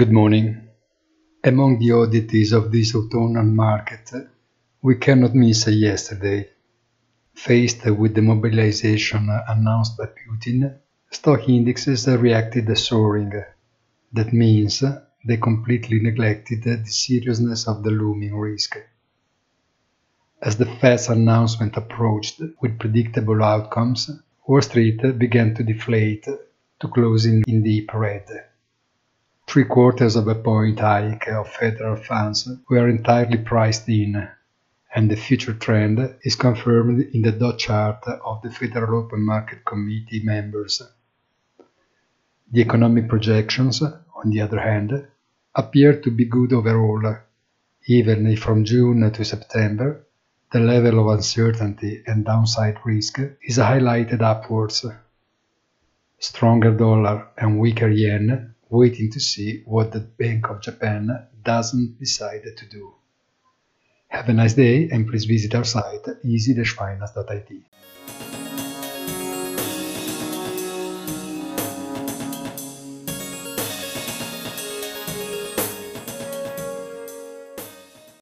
Good morning. Among the oddities of this autumnal market, we cannot miss yesterday. Faced with the mobilization announced by Putin, stock indexes reacted soaring. That means they completely neglected the seriousness of the looming risk. As the Fed's announcement approached with predictable outcomes, Wall Street began to deflate to close in, in deep red. Three quarters of a point hike of federal funds were entirely priced in, and the future trend is confirmed in the dot chart of the Federal Open Market Committee members. The economic projections, on the other hand, appear to be good overall, even if from June to September the level of uncertainty and downside risk is highlighted upwards. Stronger dollar and weaker yen waiting to see what the Bank of Japan doesn't decide to do. Have a nice day and please visit our site easy-finance.it.